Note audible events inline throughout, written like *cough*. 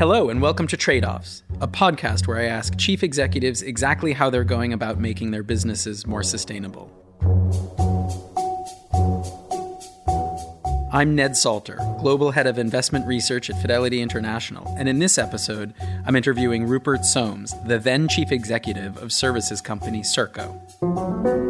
Hello, and welcome to Trade Offs, a podcast where I ask chief executives exactly how they're going about making their businesses more sustainable. I'm Ned Salter, Global Head of Investment Research at Fidelity International, and in this episode, I'm interviewing Rupert Soames, the then Chief Executive of services company Serco.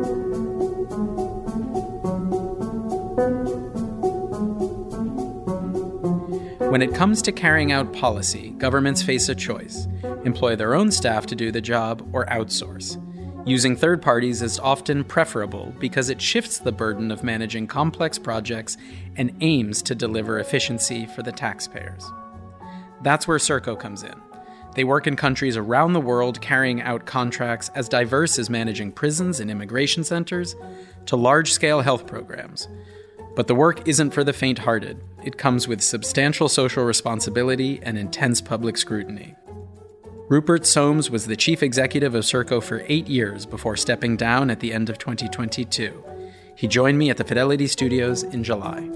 When it comes to carrying out policy, governments face a choice employ their own staff to do the job or outsource. Using third parties is often preferable because it shifts the burden of managing complex projects and aims to deliver efficiency for the taxpayers. That's where Serco comes in. They work in countries around the world carrying out contracts as diverse as managing prisons and immigration centers to large scale health programs. But the work isn't for the faint hearted. It comes with substantial social responsibility and intense public scrutiny. Rupert Soames was the chief executive of Serco for eight years before stepping down at the end of 2022. He joined me at the Fidelity Studios in July.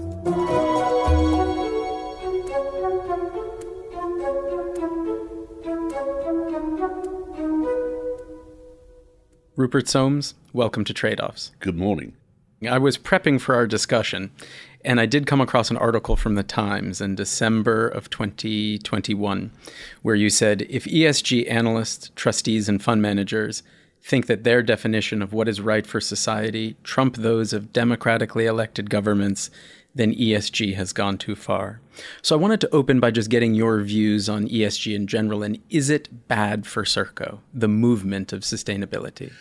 Rupert Soames, welcome to Trade Offs. Good morning. I was prepping for our discussion, and I did come across an article from the Times in December of 2021 where you said if ESG analysts, trustees, and fund managers think that their definition of what is right for society trump those of democratically elected governments, then ESG has gone too far. So I wanted to open by just getting your views on ESG in general, and is it bad for Serco, the movement of sustainability?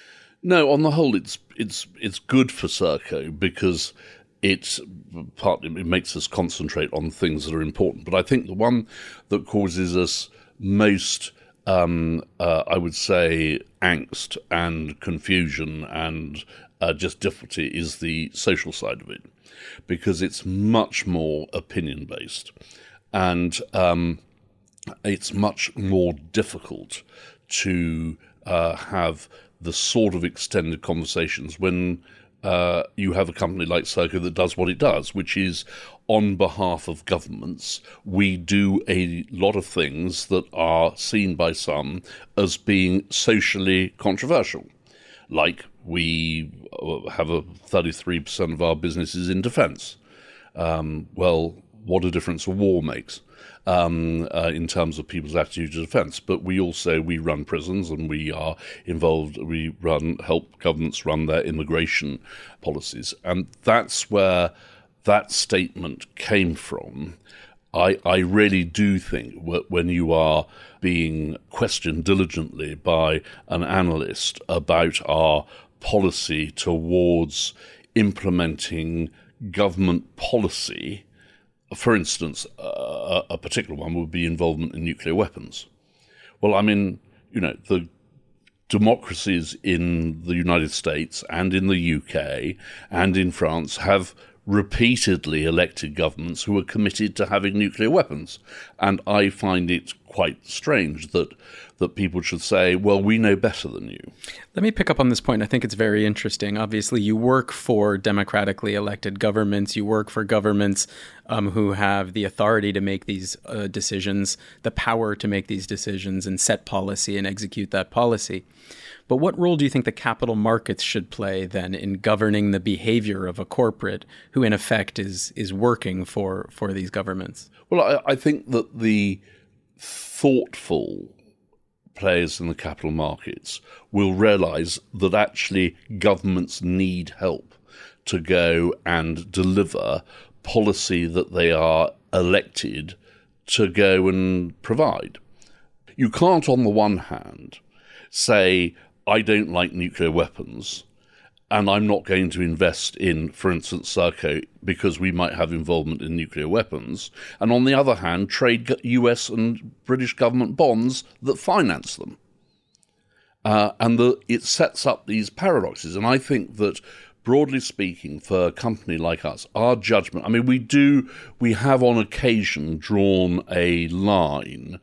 No, on the whole, it's it's it's good for Serco because it's partly it makes us concentrate on things that are important. But I think the one that causes us most, um, uh, I would say, angst and confusion and uh, just difficulty is the social side of it, because it's much more opinion based, and um, it's much more difficult to uh, have the sort of extended conversations when uh, you have a company like Serco that does what it does, which is on behalf of governments, we do a lot of things that are seen by some as being socially controversial. Like we uh, have a 33% of our businesses in defense. Um, well, what a difference a war makes um, uh, in terms of people's attitude to defence. But we also we run prisons and we are involved. We run help governments run their immigration policies, and that's where that statement came from. I, I really do think when you are being questioned diligently by an analyst about our policy towards implementing government policy for instance, a particular one would be involvement in nuclear weapons. Well, I mean, you know, the democracies in the United States and in the UK and in France have repeatedly elected governments who are committed to having nuclear weapons. And I find it quite strange that that people should say, well, we know better than you. Let me pick up on this point. I think it's very interesting. Obviously, you work for democratically elected governments, you work for governments um, who have the authority to make these uh, decisions, the power to make these decisions and set policy and execute that policy. But what role do you think the capital markets should play then in governing the behavior of a corporate who, in effect, is is working for for these governments? Well, I, I think that the thoughtful players in the capital markets will realize that actually governments need help to go and deliver policy that they are elected to go and provide. You can't, on the one hand, say, I don't like nuclear weapons, and I'm not going to invest in, for instance, Serco because we might have involvement in nuclear weapons, and on the other hand, trade US and British government bonds that finance them. Uh, and the, it sets up these paradoxes. And I think that, broadly speaking, for a company like us, our judgment I mean, we do, we have on occasion drawn a line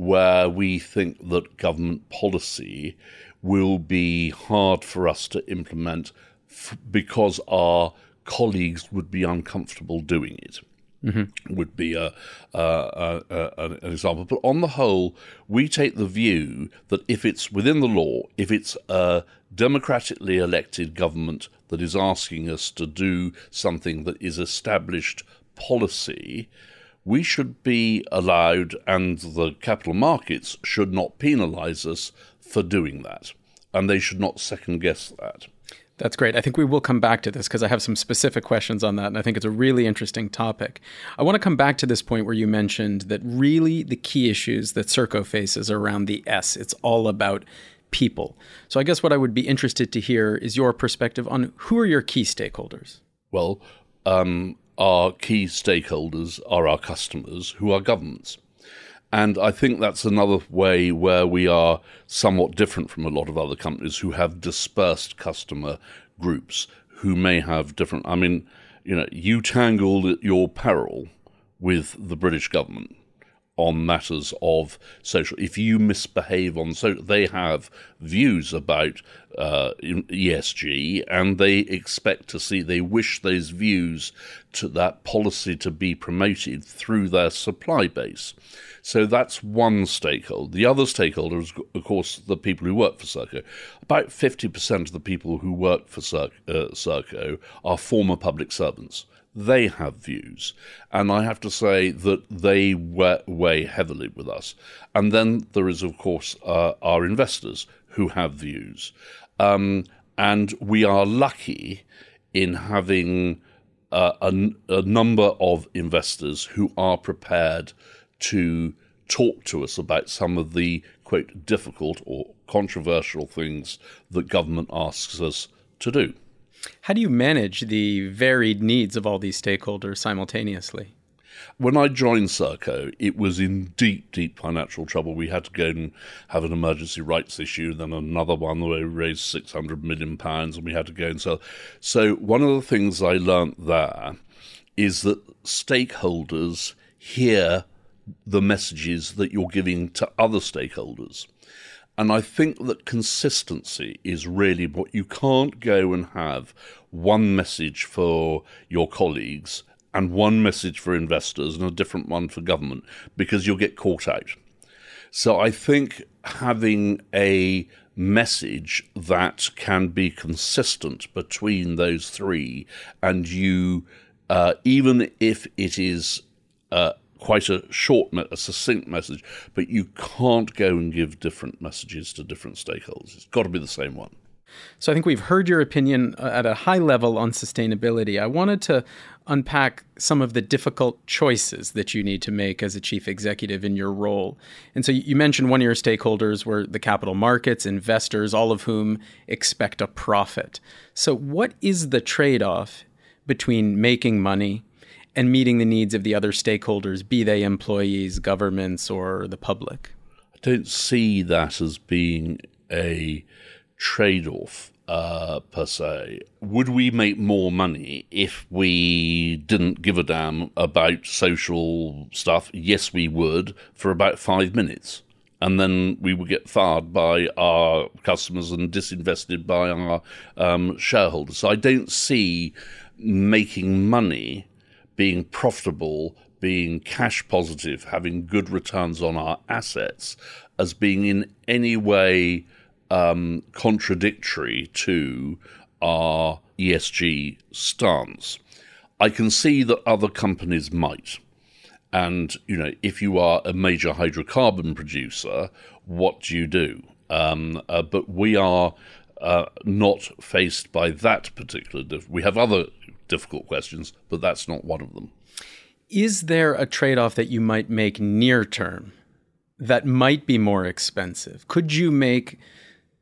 where we think that government policy will be hard for us to implement f- because our colleagues would be uncomfortable doing it. Mm-hmm. Would be a, a, a, an example. But on the whole, we take the view that if it's within the law, if it's a democratically elected government that is asking us to do something that is established policy, we should be allowed, and the capital markets should not penalise us for doing that. And they should not second guess that. That's great. I think we will come back to this because I have some specific questions on that, and I think it's a really interesting topic. I want to come back to this point where you mentioned that really the key issues that Serco faces are around the S. It's all about people. So I guess what I would be interested to hear is your perspective on who are your key stakeholders? Well, um, our key stakeholders are our customers, who are governments. And I think that's another way where we are somewhat different from a lot of other companies who have dispersed customer groups who may have different. I mean, you know, you tangled your peril with the British government on matters of social. If you misbehave on social, they have views about uh, ESG, and they expect to see. They wish those views to that policy to be promoted through their supply base. So that's one stakeholder. The other stakeholder is, of course, the people who work for Serco. About 50% of the people who work for Serco, uh, are former public servants they have views. And I have to say that they weigh heavily with us. And then there is, of course, uh, our investors who have views. Um, and we are lucky in having uh, a, a number of investors who are prepared to talk to us about some of the quote difficult or controversial things that government asks us to do. How do you manage the varied needs of all these stakeholders simultaneously? When I joined Serco, it was in deep, deep financial trouble. We had to go and have an emergency rights issue, then another one where we raised six hundred million pounds, and we had to go and sell. So one of the things I learnt there is that stakeholders hear the messages that you're giving to other stakeholders. And I think that consistency is really what you can't go and have one message for your colleagues and one message for investors and a different one for government because you'll get caught out. So I think having a message that can be consistent between those three and you, uh, even if it is uh, quite a short, a succinct message, but you can't go and give different messages to different stakeholders. It's got to be the same one. So I think we've heard your opinion uh, at a high level on sustainability. I wanted to unpack some of the difficult choices that you need to make as a chief executive in your role. And so you mentioned one of your stakeholders were the capital markets, investors, all of whom expect a profit. So what is the trade-off between making money and meeting the needs of the other stakeholders, be they employees, governments, or the public? I don't see that as being a trade off. Uh, per se. Would we make more money if we didn't give a damn about social stuff? Yes, we would for about five minutes. And then we would get fired by our customers and disinvested by our um, shareholders. So I don't see making money being profitable, being cash positive, having good returns on our assets as being in any way um, contradictory to our ESG stance. I can see that other companies might. And, you know, if you are a major hydrocarbon producer, what do you do? Um, uh, but we are uh, not faced by that particular. We have other difficult questions, but that's not one of them. Is there a trade off that you might make near term that might be more expensive? Could you make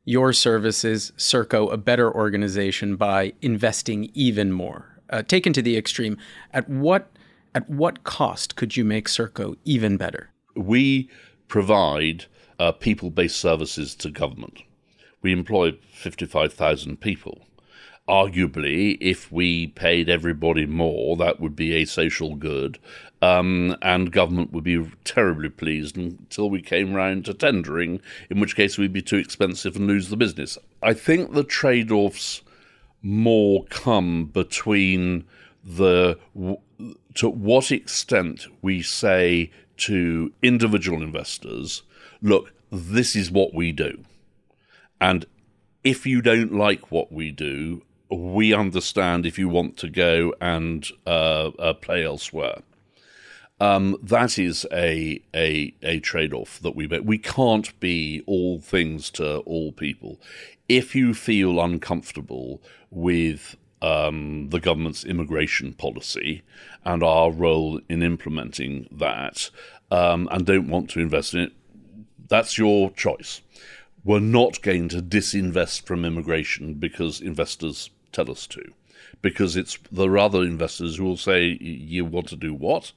your services, Serco, a better organization by investing even more? Uh, taken to the extreme, at what at what cost could you make Serco even better? We provide uh, people-based services to government. We employ fifty-five thousand people arguably, if we paid everybody more, that would be a social good, um, and government would be terribly pleased until we came round to tendering, in which case we'd be too expensive and lose the business. I think the trade offs more come between the to what extent we say to individual investors, look, this is what we do. And if you don't like what we do, we understand if you want to go and uh, uh, play elsewhere. Um, that is a a a trade off that we make. We can't be all things to all people. If you feel uncomfortable with um, the government's immigration policy and our role in implementing that, um, and don't want to invest in it, that's your choice. We're not going to disinvest from immigration because investors tell us to, because it's are other investors who will say, "You want to do what?"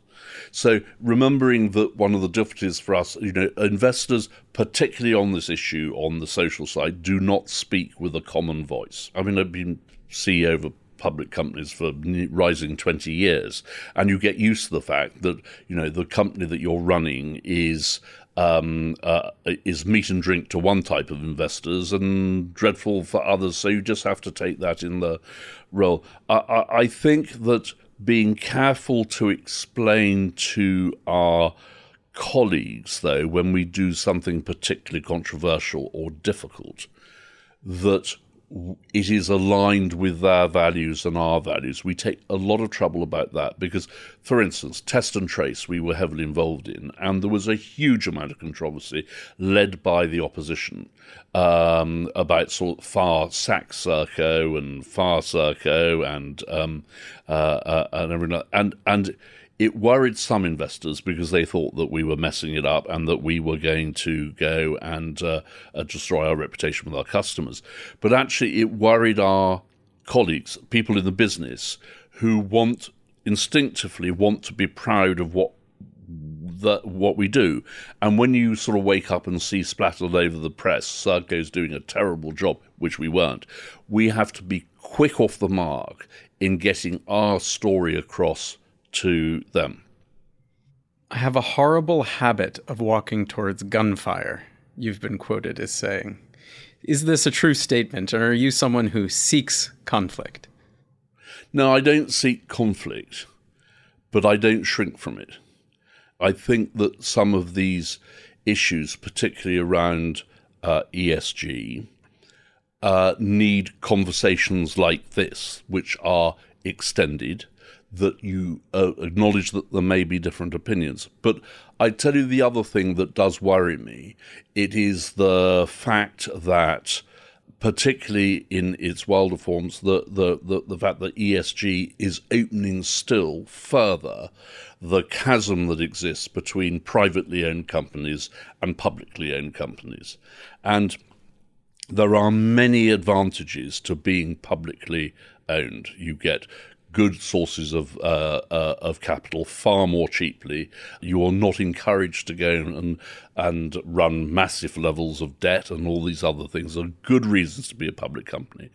So remembering that one of the difficulties for us, you know, investors, particularly on this issue on the social side, do not speak with a common voice. I mean, I've been CEO of public companies for rising 20 years and you get used to the fact that you know the company that you're running is um, uh, is meat and drink to one type of investors and dreadful for others. So you just have to take that in the role. I, I, I think that being careful to explain to our colleagues, though, when we do something particularly controversial or difficult, that it is aligned with their values and our values. We take a lot of trouble about that because, for instance, test and trace we were heavily involved in, and there was a huge amount of controversy led by the opposition um, about sort of far sac Serco and far Serco and um, uh, uh, and everything, and and it worried some investors because they thought that we were messing it up and that we were going to go and uh, uh, destroy our reputation with our customers. But actually, it worried our colleagues, people in the business, who want instinctively want to be proud of what that what we do. And when you sort of wake up and see splattered over the press, Serco's doing a terrible job, which we weren't, we have to be quick off the mark in getting our story across to them. I have a horrible habit of walking towards gunfire, you've been quoted as saying. Is this a true statement, or are you someone who seeks conflict? No, I don't seek conflict, but I don't shrink from it. I think that some of these issues, particularly around uh, ESG, uh, need conversations like this, which are extended, that you uh, acknowledge that there may be different opinions. But I tell you the other thing that does worry me it is the fact that, particularly in its wilder forms, the, the, the, the fact that ESG is opening still further the chasm that exists between privately owned companies and publicly owned companies. And there are many advantages to being publicly owned. You get good sources of uh, uh, of capital far more cheaply. You are not encouraged to go and and run massive levels of debt and all these other things. There are good reasons to be a public company,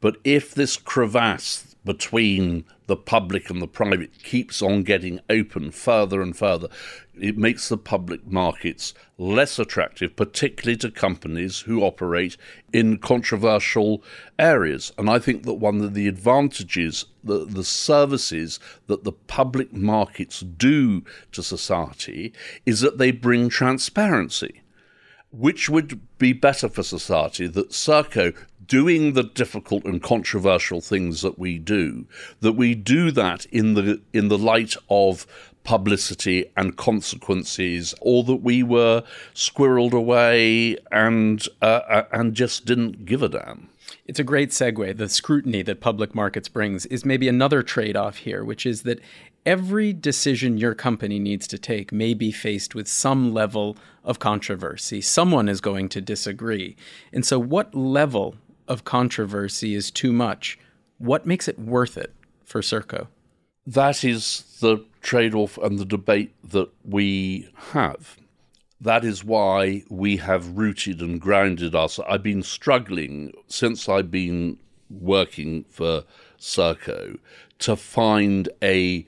but if this crevasse between the public and the private keeps on getting open further and further. It makes the public markets less attractive, particularly to companies who operate in controversial areas. And I think that one of the advantages, the, the services that the public markets do to society, is that they bring transparency which would be better for society that Serco doing the difficult and controversial things that we do, that we do that in the in the light of publicity and consequences, or that we were squirreled away and uh, uh, and just didn't give a damn. It's a great segue. The scrutiny that public markets brings is maybe another trade off here, which is that every decision your company needs to take may be faced with some level of controversy. Someone is going to disagree. And so, what level of controversy is too much, what makes it worth it for Serco? That is the trade off and the debate that we have. That is why we have rooted and grounded us. I've been struggling since I've been working for Serco to find a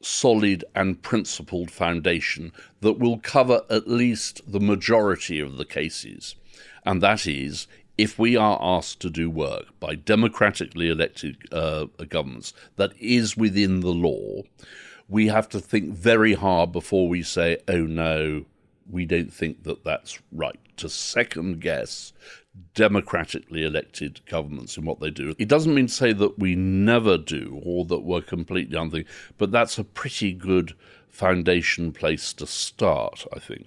solid and principled foundation that will cover at least the majority of the cases. And that is if we are asked to do work by democratically elected uh, governments that is within the law, we have to think very hard before we say, oh no, we don't think that that's right. To second guess democratically elected governments in what they do. It doesn't mean to say that we never do or that we're completely unthinking, but that's a pretty good foundation place to start, I think.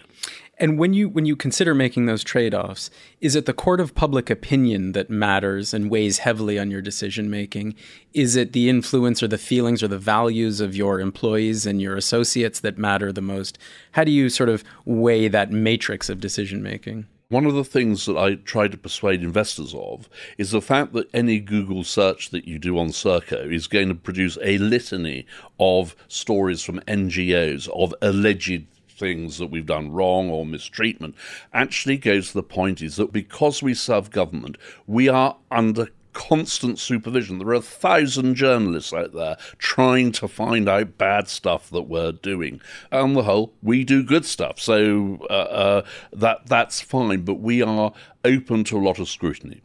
And when you when you consider making those trade-offs, is it the court of public opinion that matters and weighs heavily on your decision making? Is it the influence or the feelings or the values of your employees and your associates that matter the most? How do you sort of weigh that matrix of decision making? One of the things that I try to persuade investors of is the fact that any Google search that you do on Serco is going to produce a litany of stories from NGOs of alleged things that we've done wrong or mistreatment actually goes to the point is that because we serve government, we are under constant supervision. There are a thousand journalists out there trying to find out bad stuff that we're doing. On the whole, we do good stuff, so uh, uh, that that's fine. But we are open to a lot of scrutiny.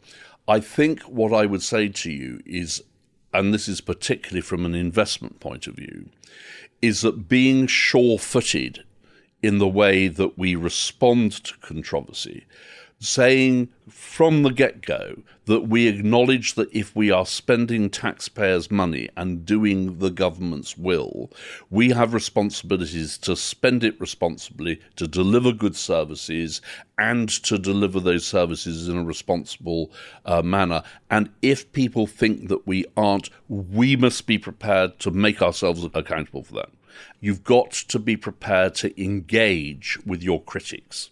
I think what I would say to you is, and this is particularly from an investment point of view, is that being sure-footed in the way that we respond to controversy. Saying from the get go that we acknowledge that if we are spending taxpayers' money and doing the government's will, we have responsibilities to spend it responsibly, to deliver good services, and to deliver those services in a responsible uh, manner. And if people think that we aren't, we must be prepared to make ourselves accountable for that. You've got to be prepared to engage with your critics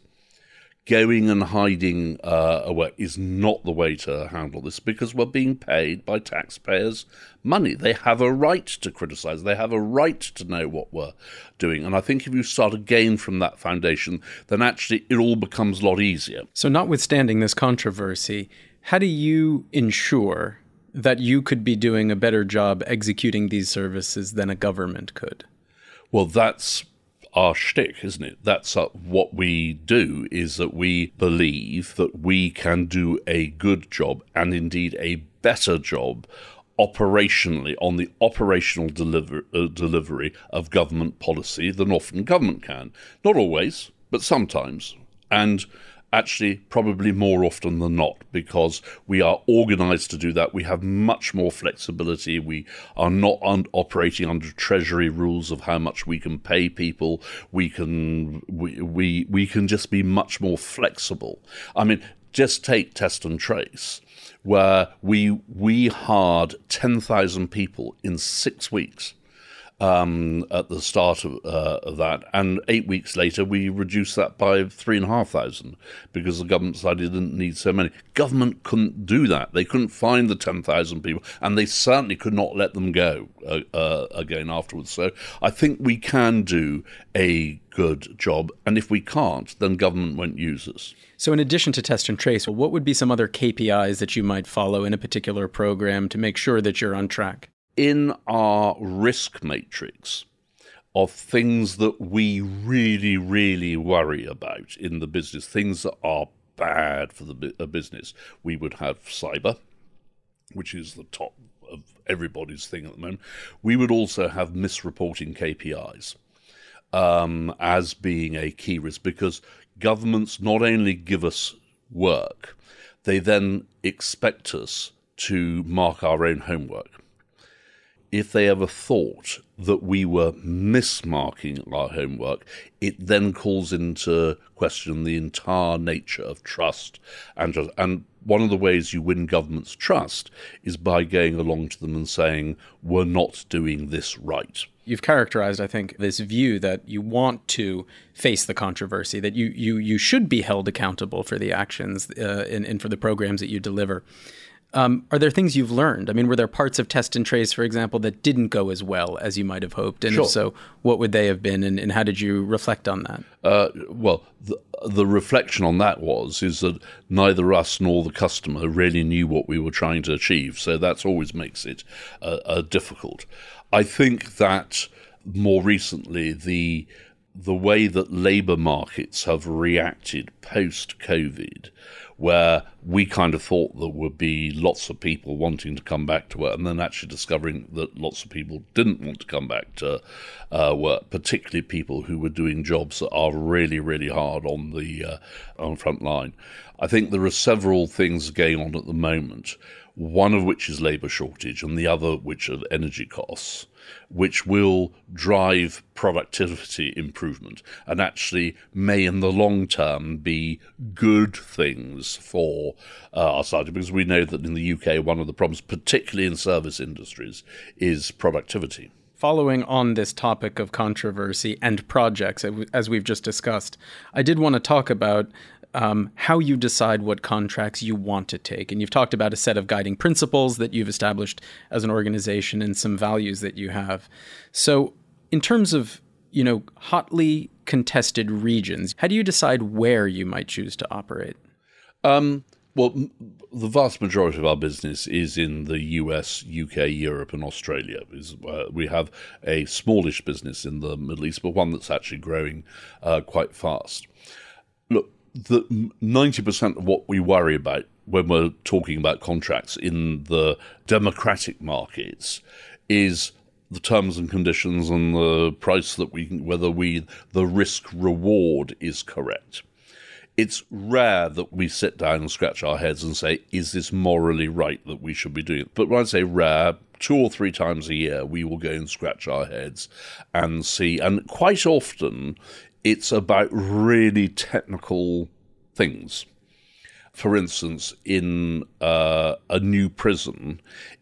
going and hiding uh, away is not the way to handle this because we're being paid by taxpayers' money. They have a right to criticize, they have a right to know what we're doing. And I think if you start again from that foundation, then actually it all becomes a lot easier. So, notwithstanding this controversy, how do you ensure that you could be doing a better job executing these services than a government could? Well, that's our shtick, isn't it? That's uh, what we do, is that we believe that we can do a good job and indeed a better job operationally on the operational deliver, uh, delivery of government policy than often government can. Not always, but sometimes. And actually probably more often than not because we are organized to do that. We have much more flexibility. We are not un- operating under treasury rules of how much we can pay people. We can we, we we can just be much more flexible. I mean, just take test and trace where we we hired 10,000 people in 6 weeks um, at the start of, uh, of, that, and eight weeks later we reduced that by three and a half thousand because the government decided didn't need so many. Government couldn't do that; they couldn't find the ten thousand people, and they certainly could not let them go uh, uh, again afterwards. So I think we can do a good job, and if we can't, then government won't use us. So, in addition to test and trace, what would be some other KPIs that you might follow in a particular program to make sure that you're on track? In our risk matrix of things that we really, really worry about in the business, things that are bad for the business, we would have cyber, which is the top of everybody's thing at the moment. We would also have misreporting KPIs um, as being a key risk because governments not only give us work, they then expect us to mark our own homework if they ever thought that we were mismarking our homework, it then calls into question the entire nature of trust. And, and one of the ways you win government's trust is by going along to them and saying, we're not doing this right. You've characterized, I think, this view that you want to face the controversy, that you, you, you should be held accountable for the actions uh, and, and for the programs that you deliver. Um, are there things you've learned? I mean, were there parts of test and trace, for example, that didn't go as well as you might have hoped? And sure. if so, what would they have been, and, and how did you reflect on that? Uh, well, the, the, reflection on that was is that neither us nor the customer really knew what we were trying to achieve, so that always makes it uh, uh, difficult. I think that more recently the the way that labour markets have reacted post COVID, where we kind of thought there would be lots of people wanting to come back to work, and then actually discovering that lots of people didn't want to come back to uh, work, particularly people who were doing jobs that are really, really hard on the uh, on front line. I think there are several things going on at the moment. One of which is labour shortage, and the other which are energy costs which will drive productivity improvement and actually may in the long term be good things for uh, our society. Because we know that in the UK one of the problems particularly in service industries is productivity. Following on this topic of controversy and projects, as we've just discussed, I did want to talk about um, how you decide what contracts you want to take. And you've talked about a set of guiding principles that you've established as an organization and some values that you have. So, in terms of you know hotly contested regions, how do you decide where you might choose to operate? Um, well, the vast majority of our business is in the US, UK, Europe, and Australia. Uh, we have a smallish business in the Middle East, but one that's actually growing uh, quite fast. The 90% of what we worry about when we're talking about contracts in the democratic markets is the terms and conditions and the price that we whether we the risk reward is correct it's rare that we sit down and scratch our heads and say, is this morally right that we should be doing it? But when I say rare, two or three times a year, we will go and scratch our heads and see. And quite often, it's about really technical things. For instance, in uh, a new prison,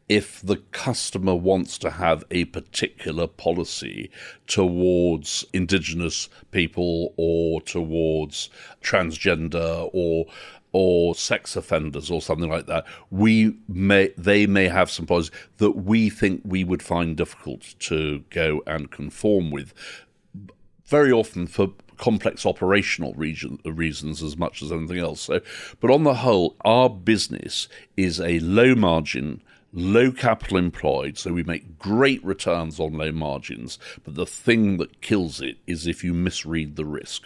if the customer wants to have a particular policy towards indigenous people or towards transgender or or sex offenders or something like that, we may they may have some policies that we think we would find difficult to go and conform with. Very often for complex operational region, reasons as much as anything else. So, but on the whole, our business is a low margin, low capital employed, so we make great returns on low margins. But the thing that kills it is if you misread the risk.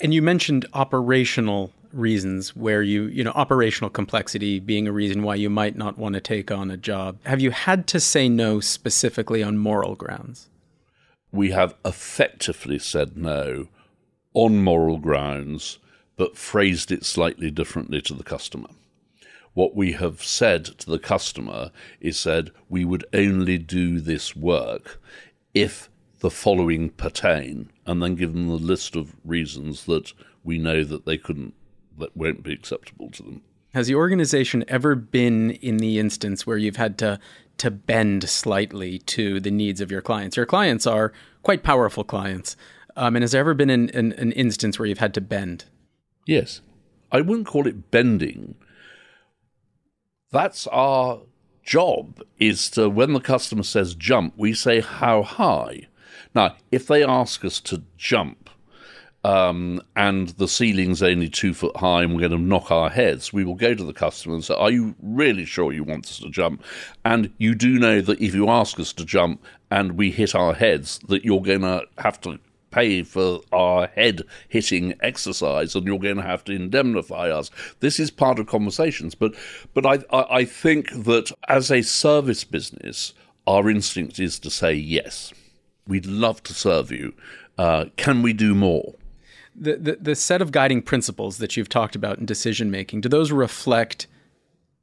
And you mentioned operational reasons where you, you know, operational complexity being a reason why you might not want to take on a job. Have you had to say no specifically on moral grounds? We have effectively said no on moral grounds, but phrased it slightly differently to the customer. What we have said to the customer is said we would only do this work if the following pertain, and then give them the list of reasons that we know that they couldn't, that won't be acceptable to them. Has the organization ever been in the instance where you've had to to bend slightly to the needs of your clients? Your clients are quite powerful clients. Um, and has there ever been an, an, an instance where you've had to bend? Yes. I wouldn't call it bending. That's our job, is to, when the customer says jump, we say how high. Now, if they ask us to jump, um, and the ceiling's only two foot high and we're going to knock our heads, we will go to the customer and say, Are you really sure you want us to jump? And you do know that if you ask us to jump and we hit our heads, that you're going to have to pay for our head hitting exercise and you're going to have to indemnify us. This is part of conversations. But, but I, I, I think that as a service business, our instinct is to say yes. We'd love to serve you. Uh, can we do more? The, the, the set of guiding principles that you've talked about in decision making, do those reflect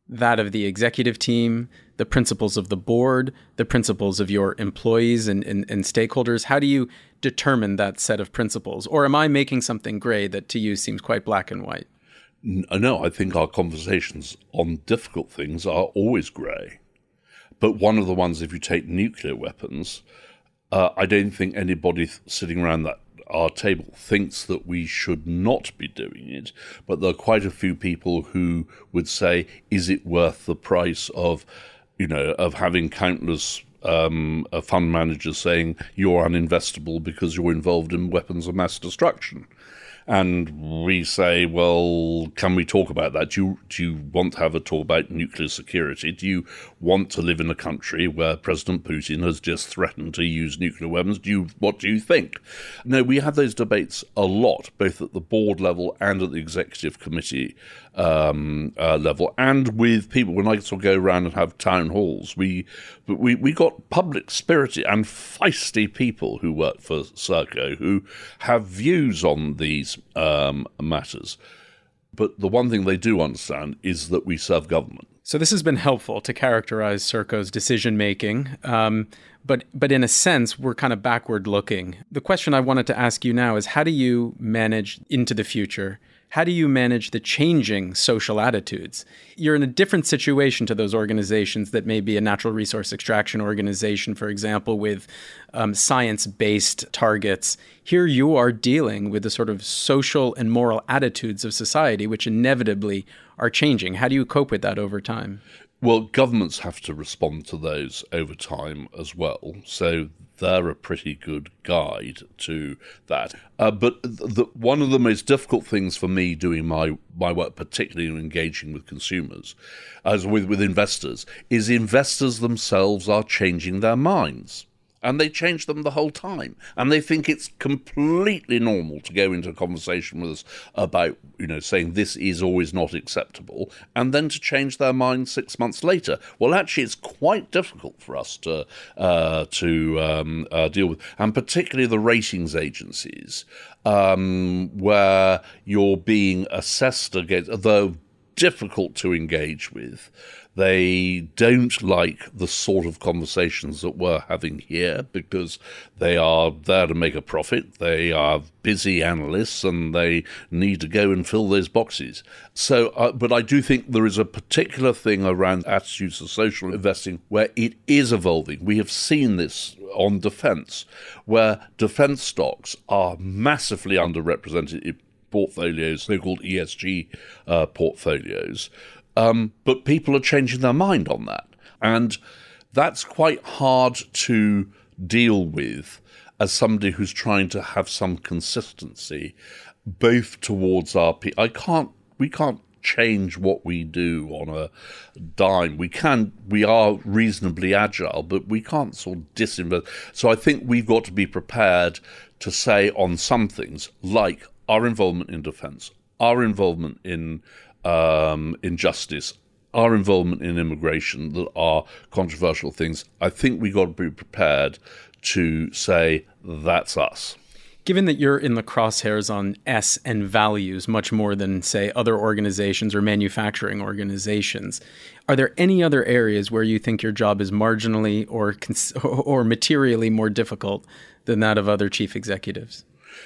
that of the executive team, the principles of the board, the principles of your employees and, and, and, stakeholders? How do you determine that set of principles? Or am I making something gray that to you seems quite black and white? No, I think our conversations on difficult things are always grey. But one of the ones, if you take nuclear weapons, uh, I don't think anybody sitting around that our table thinks that we should not be doing it, but there are quite a few people who would say, is it worth the price of, you know, of having countless um, fund managers saying you're uninvestable because you're involved in weapons of mass destruction. And we say, well, can we talk about that? Do you, do you want to have a talk about nuclear security? Do you want to live in a country where President Putin has just threatened to use nuclear weapons? Do you, what do you think? No, we have those debates a lot, both at the board level and at the executive committee um, uh, level, and with people. When I sort of go around and have town halls, we we we got public spirited and feisty people who work for Serco who have views on these um, matters. But the one thing they do understand is that we serve government. So this has been helpful to characterize Serco's decision making. Um, but but in a sense, we're kind of backward looking. The question I wanted to ask you now is how do you manage into the future how do you manage the changing social attitudes? You're in a different situation to those organizations that may be a natural resource extraction organization, for example, with um, science based targets. Here you are dealing with the sort of social and moral attitudes of society, which inevitably are changing. How do you cope with that over time? Well, governments have to respond to those over time as well. So they're a pretty good guide to that. Uh, but the, one of the most difficult things for me doing my, my work, particularly in engaging with consumers, as with, with investors, is investors themselves are changing their minds and they change them the whole time. And they think it's completely normal to go into a conversation with us about, you know, saying this is always not acceptable, and then to change their mind six months later. Well, actually, it's quite difficult for us to uh, to um, uh, deal with, and particularly the ratings agencies, um, where you're being assessed against, though difficult to engage with. They don't like the sort of conversations that we're having here because they are there to make a profit. They are busy analysts and they need to go and fill those boxes. So, uh, but I do think there is a particular thing around attitudes to social investing where it is evolving. We have seen this on defense, where defense stocks are massively underrepresented in portfolios, so called ESG uh, portfolios. Um, but people are changing their mind on that. And that's quite hard to deal with as somebody who's trying to have some consistency both towards our people. I can't, we can't change what we do on a dime. We can, we are reasonably agile, but we can't sort of disinvest. So I think we've got to be prepared to say on some things like our involvement in defence, our involvement in um, injustice, our involvement in immigration that are controversial things, I think we got to be prepared to say that's us. Given that you're in the crosshairs on S and values much more than, say, other organizations or manufacturing organizations, are there any other areas where you think your job is marginally or, cons- *laughs* or materially more difficult than that of other chief executives?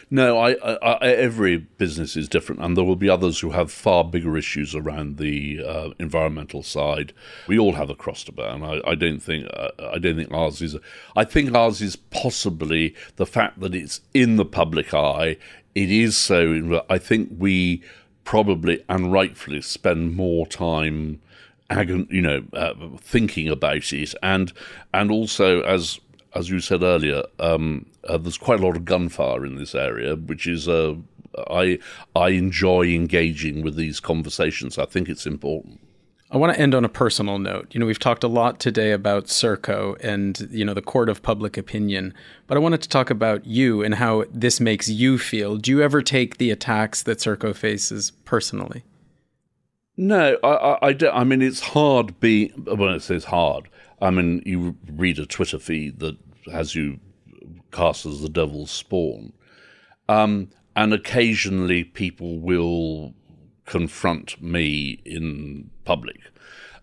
No, I, I, I, every business is different, and there will be others who have far bigger issues around the uh, environmental side. We all have a cross to bear, and I, don't think uh, I don't think ours is. I think ours is possibly the fact that it's in the public eye. It is so. I think we probably and rightfully spend more time you know, uh, thinking about it, and and also as as you said earlier, um, uh, there's quite a lot of gunfire in this area, which is uh, I I enjoy engaging with these conversations. I think it's important. I want to end on a personal note. You know, we've talked a lot today about Serco and you know the court of public opinion, but I wanted to talk about you and how this makes you feel. Do you ever take the attacks that Serco faces personally? No, I, I, I don't. I mean, it's hard. Be when it says hard, I mean, you read a Twitter feed that has you cast as the devil's spawn. Um, and occasionally people will confront me in public.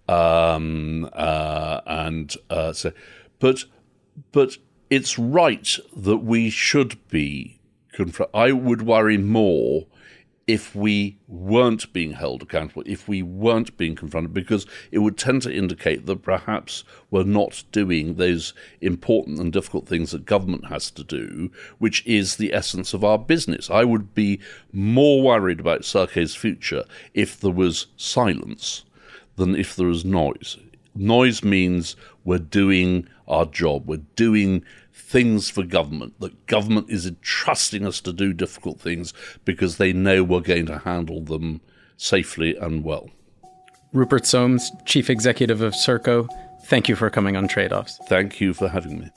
Um, uh, and uh, so, but, but it's right that we should be confronted. I would worry more if we weren't being held accountable, if we weren't being confronted, because it would tend to indicate that perhaps we're not doing those important and difficult things that government has to do, which is the essence of our business. I would be more worried about Serco's future if there was silence than if there was noise. Noise means we're doing our job. We're doing things for government, that government is entrusting us to do difficult things because they know we're going to handle them safely and well. Rupert Soames, Chief Executive of Serco, thank you for coming on Trade Offs. Thank you for having me.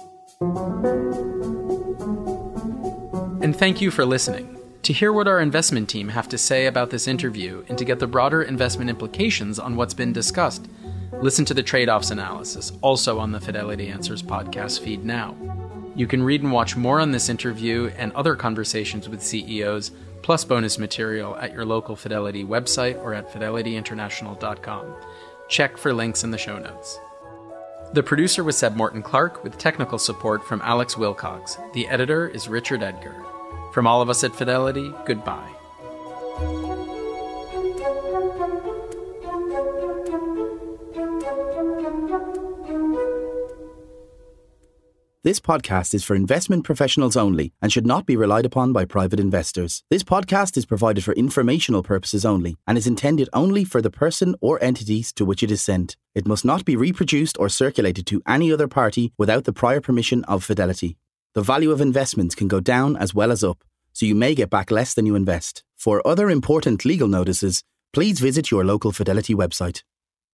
And thank you for listening. To hear what our investment team have to say about this interview and to get the broader investment implications on what's been discussed, listen to the trade offs analysis, also on the Fidelity Answers podcast feed now. You can read and watch more on this interview and other conversations with CEOs, plus bonus material at your local Fidelity website or at fidelityinternational.com. Check for links in the show notes. The producer was Seb Morton Clark with technical support from Alex Wilcox. The editor is Richard Edgar. From all of us at Fidelity, goodbye. This podcast is for investment professionals only and should not be relied upon by private investors. This podcast is provided for informational purposes only and is intended only for the person or entities to which it is sent. It must not be reproduced or circulated to any other party without the prior permission of Fidelity. The value of investments can go down as well as up, so you may get back less than you invest. For other important legal notices, please visit your local Fidelity website.